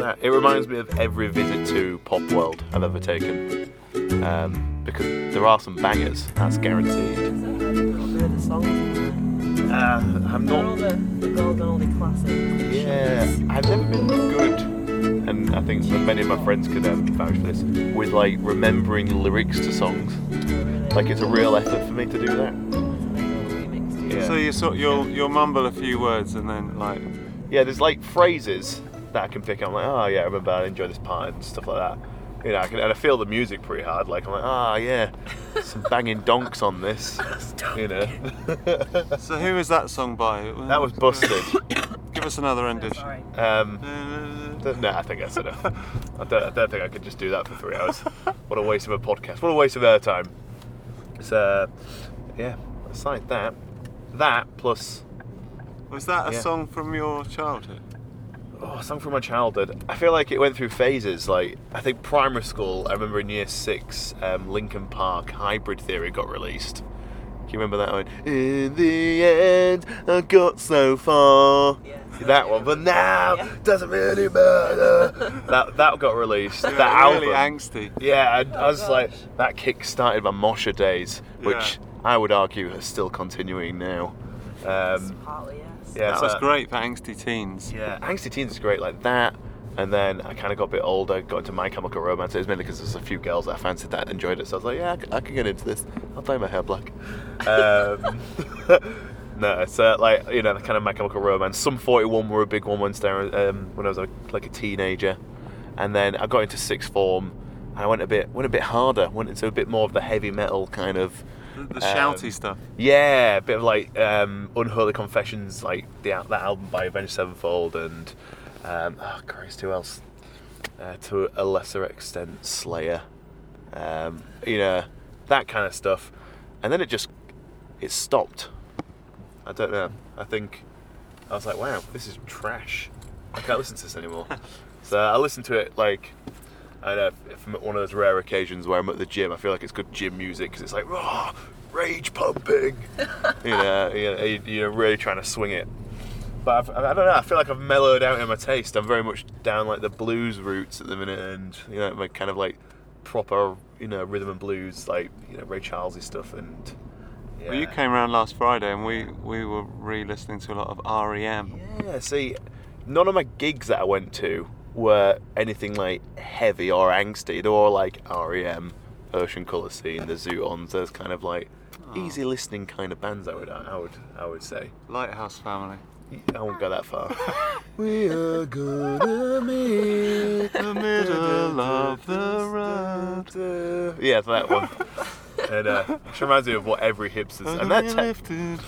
that? It reminds me of every visit to Pop World I've ever taken. Um, because there are some bangers, that's guaranteed. Uh, I'm They're not. all the, the golden oldie classics. Yeah, I've never been good, and I think many of my friends could um, vouch for this, with like remembering lyrics to songs. Like it's a real effort for me to do that. Yeah. So you sort you'll you'll mumble a few words and then like Yeah, there's like phrases that I can pick up. I'm like, oh yeah, I remember I enjoy this part and stuff like that. You know, I can, and I feel the music pretty hard. Like I'm like, ah yeah, some banging donks on this. You know, So who is that song by? that was busted. Give us another rendition. Sorry. Um, Uh, th- no, I think that's enough. I don't, I don't think I could just do that for three hours. What a waste of a podcast. What a waste of airtime. It's uh, yeah. Aside that, that plus Was that a Yeah. song from your childhood? Oh, a song from my childhood. I feel like it went through phases. Like I think primary school. I remember in year six, um, Linkin Park Hybrid Theory got released. Do you remember that one? In the end, I got so far. Yeah. That one, but now Yeah. doesn't really matter. that that got released. that album. really angsty. Yeah, I, I was gosh. like that kick started my Mosher days, which I would argue is still continuing now. Um, Partly, yes. Yeah, that so- was great for angsty teens. yeah, Angsty Teens is great like that. And then I kind of got a bit older, got into My Chemical Romance. It was mainly because there's a few girls that I fancied that enjoyed it. So I was like, yeah, I c- I can get into this. I'll dye my hair black. Um, no, it's uh, like, you know, the kind of My Chemical Romance. Sum 41 were a big one once there um, when I was a, like a teenager. And then I got into sixth form and I went a bit went a bit harder, went into a bit more of the heavy metal kind of The, the Um, shouty stuff. yeah, a bit of like um, Unholy Confessions, like the that album by Avenged Sevenfold, and um, oh Christ, who else? Uh, to a lesser extent, Slayer. Um, you know that kind of stuff, and then it just it stopped. I don't know. I think I was like, wow, this is trash. I can't listen to this anymore. so I listened to it like. I don't know, from one of those rare occasions where I'm at the gym, I feel like it's good gym music because it's like, raw, rage pumping. you know, you know, you- you're really trying to swing it. But I've, I don't know, I feel like I've mellowed out in my taste. I'm very much down like the blues roots at the minute and, you know, my kind of like proper, you know, rhythm and blues, like, you know, Ray Charlesy stuff and. Yeah. Well, you came around last Friday and we, we were re-listening to a lot of REM. Yeah, see, none of my gigs that I went to were anything like heavy or angsty. They were all like REM, Ocean Colour Scene, the Zutons. Those kind of like easy listening kind of bands. I would, I would, I would say. Lighthouse Family. I won't go that far. we are gonna meet The middle of the road. Yeah, that one. and uh, which reminds me of what every hipster's and that's lifted,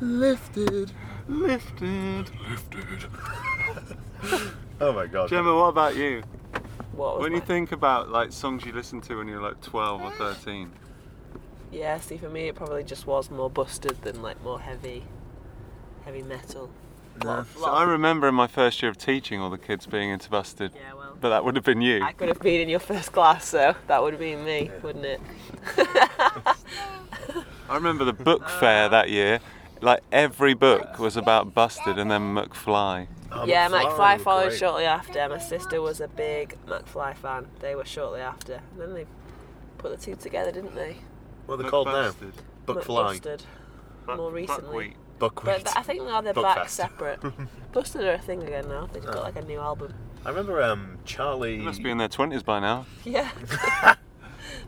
lifted, lifted. lifted. oh my god. Gemma, what about you? What was When you my- think about like songs you listened to when you were like 12 or 13, Yeah, see, for me, it probably just was more busted than like more heavy, heavy metal. Lot of- so I remember in my first year of teaching all the kids being into Busted, Yeah, well, but that would have been you. I could have been in your first class, so that would have been me, wouldn't it? I remember the book fair that year. Like every book was about Busted and then McFly. Oh, yeah, McFly McFly followed great. shortly after. My sister was a big McFly fan. They were shortly after. And then they put the two together, didn't they? What are they called now? McBusted. Buckfly. Busted. Buck- More recently. Buckwheat. Buckwheat. But I think now they're back separate. Busted are a thing again now. They just got Oh. like a new album. I remember um, Charlie. They must be in their 20s by now. Yeah.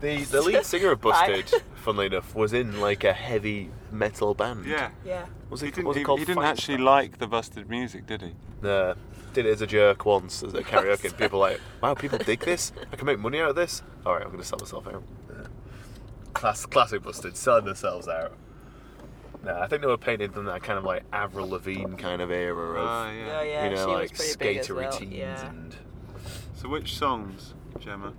The the lead singer of Busted, funnily enough, was in like a heavy metal band. Yeah. yeah. Was He it, didn't, was he, called he didn't Fight actually Stars? like the Busted music, did he? No, did it as a jerk once as a karaoke. and people were like, wow, people dig this. I can make money out of this. All right, I'm gonna sell myself out. Yeah. Class, classic Busted, selling themselves out. No, I think they were painted in that kind of like Avril Lavigne kind of era of, Ah, Oh yeah. yeah, you know, she like was pretty big as skatery well. teens Yeah. and. So which songs, Gemma?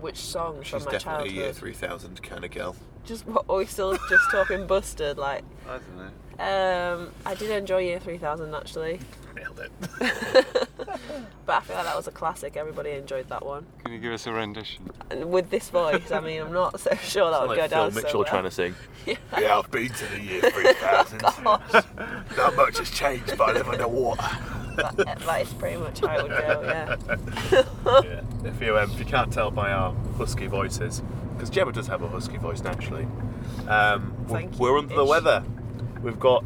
Which song She's from my definitely a year 3000 kind of girl. Just what are we still just talking busted? Like, I don't know. um, I did enjoy Year 3000 actually, Nailed it. but I feel like that was a classic. Everybody enjoyed that one. Can you give us a rendition? And with this voice, I mean, I'm not so sure that Sound would like go Phil down Mitchell so well. trying to sing. Yeah. Yeah, I've been to the year 3000. Gosh. Not much has changed, but I live underwater. That, that is pretty much how it would go. Yeah. yeah. If you um, if you can't tell by our husky voices, because Gemma does have a husky voice naturally, um, we're, we're under the weather. We've got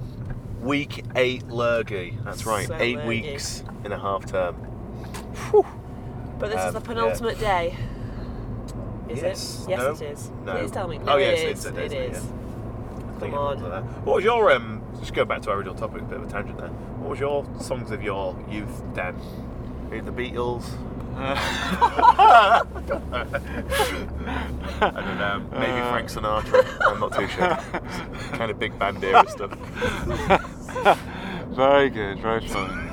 week eight lurgy. That's right, So eight lurgy. weeks in a half term. But this Um, is the yeah. penultimate day. Is Yes. it? Yes, No. it is. No. Please tell me. Oh, yes, it is. it It is, is. I think Come on. What was your um? Just go back to our original topic, a bit of a tangent there. What was your songs of your youth, it The Beatles. I don't know. Maybe Uh. Frank Sinatra. I'm not too sure. kind of big band era stuff. very good, very fun.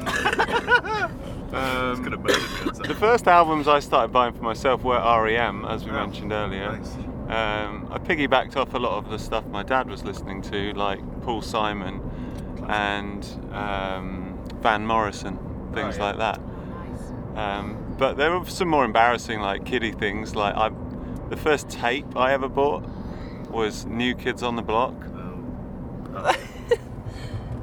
Um, gonna murder me. on the first albums I started buying for myself were REM, as we Oh, mentioned earlier. nice. Um, I piggybacked off a lot of the stuff my dad was listening to, like Paul Simon and um, Van Morrison, things Oh, yeah. like that. Nice. Um, but there were some more embarrassing, like kiddie things. Like I, the first tape I ever bought was New Kids on the Block. Oh.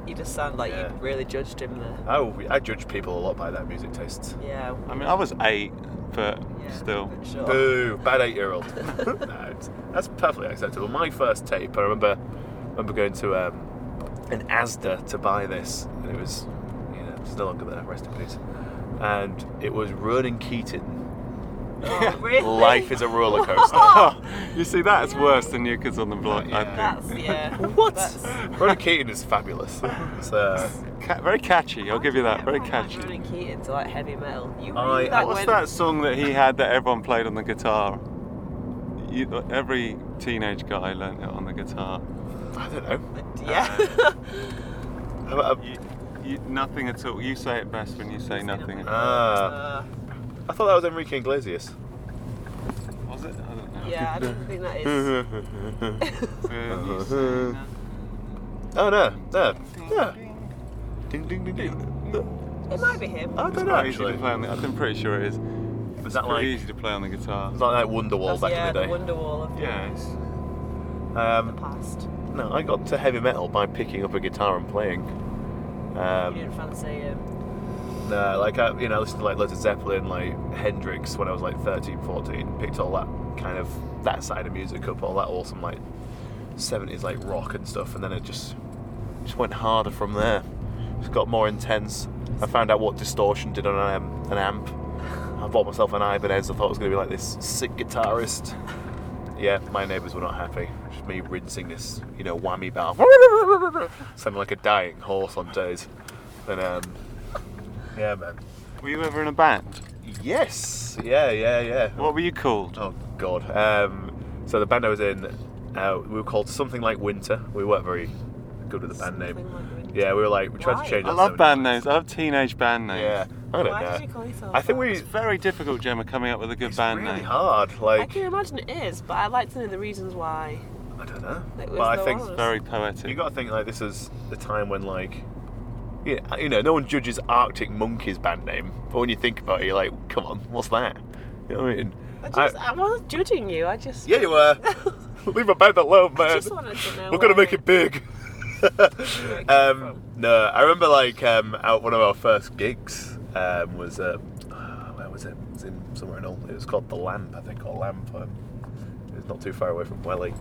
You just sound like Yeah. you really judged him there. Oh, I judge people a lot by their music tastes. Yeah. I mean, I was eight, but yeah, still. for Sure. Boo, bad eight-year-old. no, that's perfectly acceptable. My first tape, I remember, I remember going to um, an ASDA to buy this, and it was, you know, it's no longer there. Rest in peace. And it was Ronan Keating. Oh, really? Life is a roller coaster. Oh, you see, that's worse than New Kids on the Block. I Yeah. think. That's yeah. What? That's, Ronan Keating is fabulous. It's, uh, Ca- very catchy. I'll give you that. Very catchy. Not Ronan Keating to like heavy metal. You I- really that What's went- that song that he had that everyone played on the guitar? You, every teenage guy learned it on the guitar. I don't know. Yeah. Uh, uh, You, you, nothing at all. You say it best when you say nothing. Ah. Uh, I thought that was Enrique Iglesias. Was it? I don't know. yeah, I don't think that is. When you say. Oh no, no, no. Ding ding ding ding. It might be him. I don't know quite easy to actually. play on the, I'm pretty sure it is. Was It's that pretty like easy to play on the guitar. was that like Wonderwall That's, back yeah, in the day? Wonderwall of Yeah, it's, the Um, past. No, I got to heavy metal by picking up a guitar and playing. you Um, didn't fancy um, no, like I, you know, I listened to like loads of Zeppelin, like Hendrix when I was like 13, 14. Picked all that kind of that side of music up, all that awesome like 70s like rock and stuff, and then it just just went harder from there. Just got more intense. I found out what distortion did on an, um, an amp. I bought myself an Ibanez. I thought I was going to be like this sick guitarist. Yeah, my neighbours were not happy. Just me rinsing this, you know, whammy bar. Sounding like a dying horse on days. And um, yeah, man. were you ever in a band? Yes, yeah, yeah, yeah. What were you called? Oh God. Um, so the band I was in, uh, we were called something like Winter. We weren't very good with the band name. Like Yeah, we were like we tried Why? to change. I love so band names. I love teenage band names. Yeah, I don't Why know. did you call yourself I think that? we. It's very difficult, Gemma, coming up with a good It's band really name. hard. like. I Like can imagine it is, but I'd like to know the reasons why. I don't know. It was But I think one. Very poetic. you got to think like this is the time when like. Yeah, you know, no one judges Arctic Monkeys band name, but when you think about it, you're like, come on, what's that? You know what I mean? I just, I, wasn't judging you. I just. yeah, you were. Leave my band alone, I man. just wanted to know. We're gonna make it big. um, no, I remember like um, out one of our first gigs um, was uh, where was it? It was in somewhere in Hull. It was called the Lamp, I think, or Lamp. Um, it was not too far away from Welly.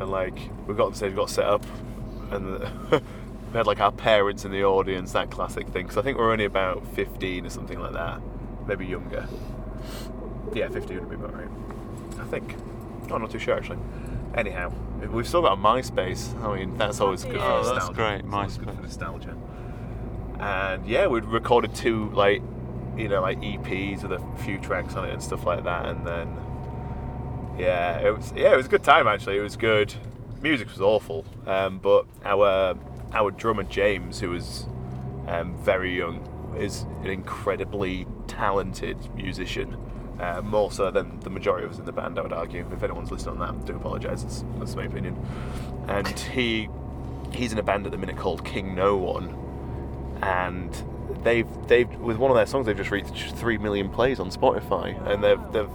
And like we got on stage, got set up, and we had like our parents in the audience, that classic thing. Because I think we're only about fifteen or something like that, maybe younger. Yeah, fifteen would be about right. I think. I'm not too sure actually. Anyhow, we've still got a MySpace. I mean, that's always good. Oh, for that's nostalgia. great, always good for nostalgia. And yeah, we'd recorded two like, you know, like EPs with a few tracks on it and stuff like that. And then, yeah, it was yeah, it was a good time actually. It was good. Music was awful, um, but our our drummer James, who was um, very young, is an incredibly talented musician. Uh, more so than the majority of us in the band, I would argue. If anyone's listening on that, I do apologise. That's, that's my opinion. And he he's in a band at the minute called King No One, and they've they've with one of their songs they've just reached three million plays on Spotify, and they've they've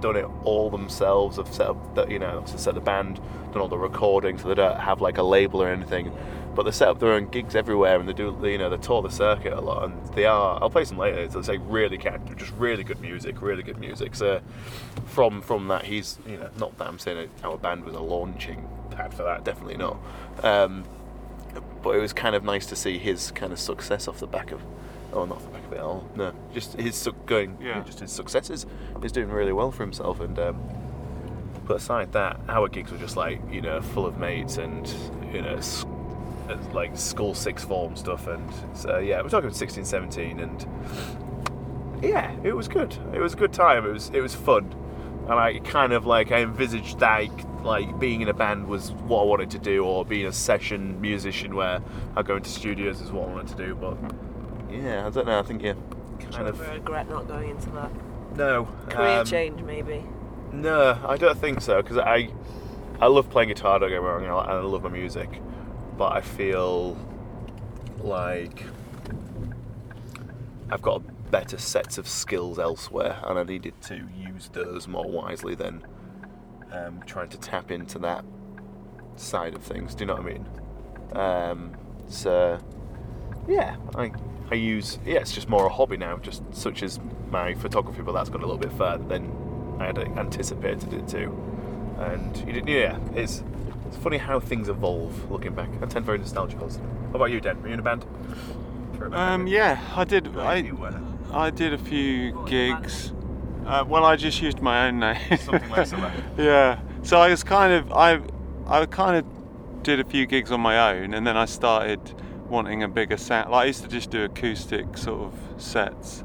done it all themselves. Have set up the, you know set the band, done all the recording, so they don't have like a label or anything. But they set up their own gigs everywhere, and they do you know they tour the circuit a lot, and they are. I'll play some later. It's like really catch, just really good music, really good music. So from from that, he's you know not that I'm saying our band was a launching pad for that, definitely not. Um, but it was kind of nice to see his kind of success off the back of oh not off the back of it all. No. Just his su- going Yeah. just his successes he's doing really well for himself and um, but aside that our gigs were just like you know full of mates and you know s- uh, like school six form stuff and so yeah we're talking 16 17 and yeah it was good. It was a good time. It was it was fun. And I kind of like I envisaged that like being in a band was what I wanted to do, or being a session musician where I go into studios is what I wanted to do. But yeah, I don't know. I think Do kind of regret not going into that? no Career um, change, maybe. No, I don't think so because I I love playing guitar. Don't get me wrong, and I, and I love my music, but I feel like I've got better sets of skills elsewhere, and I needed to use those more wisely than um, trying to tap into that side of things. Do you know what I mean? Um, so yeah, I I use yeah, it's just more a hobby now, just such as my photography, but that's gone a little bit further than I had anticipated it to. And you didn't, yeah, it's it's funny how things evolve. Looking back, I tend very nostalgic. Also. What about you, Dan? Were you in a band? For a band, Um, yeah, I did. I. I did a few gigs. Uh, well, I just used my own name. Something like yeah. So I was kind of I I kind of did a few gigs on my own, and then I started wanting a bigger sound. Like I used to just do acoustic sort of sets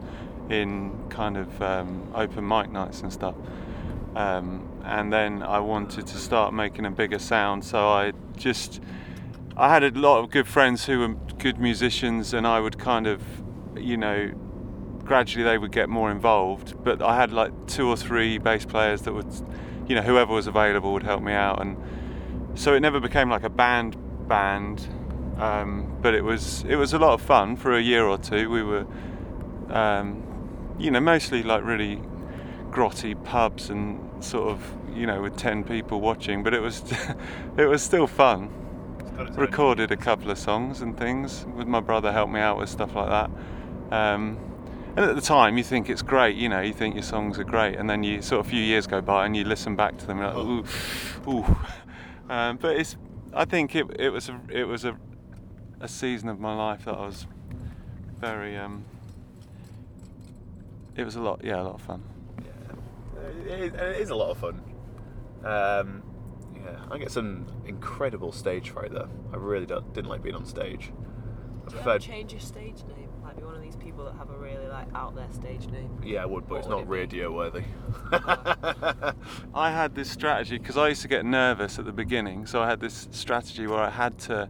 in kind of um, open mic nights and stuff. Um, and then I wanted to start making a bigger sound, so I just I had a lot of good friends who were good musicians, and I would kind of, you know, gradually they would get more involved. But I had like two or three bass players that would, you know, whoever was available would help me out, and so it never became like a band band. Um, but it was it was a lot of fun for a year or two. We were, um, you know, mostly like really grotty pubs and sort of you know with 10 people watching but it was it was still fun recorded a couple of songs and things with my brother helped me out with stuff like that um, and at the time you think it's great you know you think your songs are great and then you sort of a few years go by and you listen back to them and you're like ooh, ooh. Um, but it's I think it, it was a, it was a, a season of my life that I was very um, it was a lot yeah a lot of fun Yeah, it, it is a lot of fun. Um, yeah, I get some incredible stage fright though. I really don't, didn't like being on stage. I Do you ever preferred, change your stage name? Like be one of these people that have a really like out there stage name. yeah, I would, but it's What not would it be? radio worthy. I had this strategy because I used to get nervous at the beginning, so I had this strategy where I had to,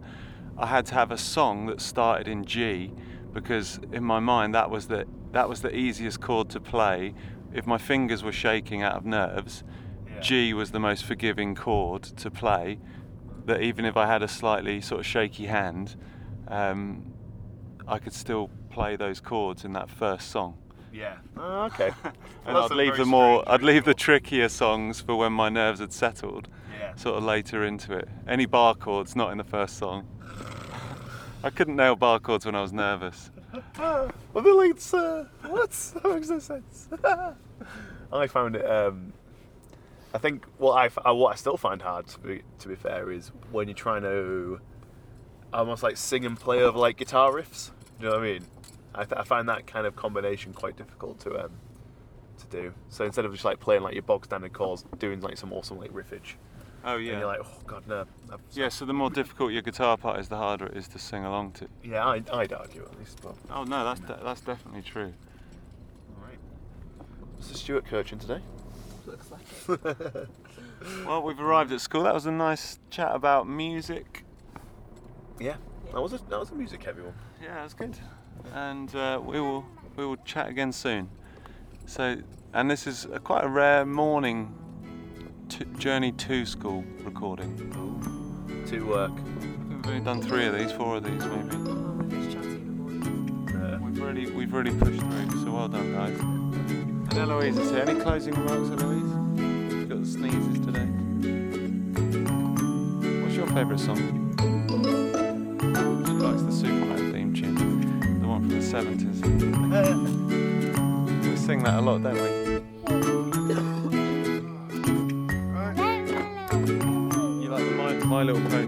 I had to have a song that started in G, because in my mind that was the that was the easiest chord to play. If my fingers were shaking out of nerves, Yeah. G was the most forgiving chord to play. That even if I had a slightly sort of shaky hand, um, I could still play those chords in that first song. Yeah. Oh, okay. and I'd leave the more I'd leave the trickier songs for when my nerves had settled Yeah. sort of later into it any bar chords not in the first song I couldn't nail bar chords when I was nervous well, the leads. Uh, what? That makes no sense. I found it. Um, I think what I uh, what I still find hard to be to be fair is when you're trying to almost like sing and play over like guitar riffs. Do you know what I mean? I, th- I find that kind of combination quite difficult to um, to do. So instead of just like playing like your bog standard chords, doing like some awesome like riffage, oh yeah. and you're like, oh god no. I've, yeah so the more difficult your guitar part is the harder it is to sing along to yeah, I, I'd argue at least. But oh no that's de- that's definitely true all right. Mr. Stuart Kirchin today. Looks like it. well we've arrived at school that was a nice chat about music Yeah, that was a that was a music heavy one. yeah that's good and uh, we will we will chat again soon. So, and this is a, quite a rare morning t- journey to school recording. To work. We've done three of these, four of these maybe. Uh, we've really we've really pushed through. So well done, guys. And Eloise is here. Any closing remarks, Eloise? You've got the sneezes today. What's your favourite song? 70s. we sing that a lot, don't we? you like My, My Little Pony?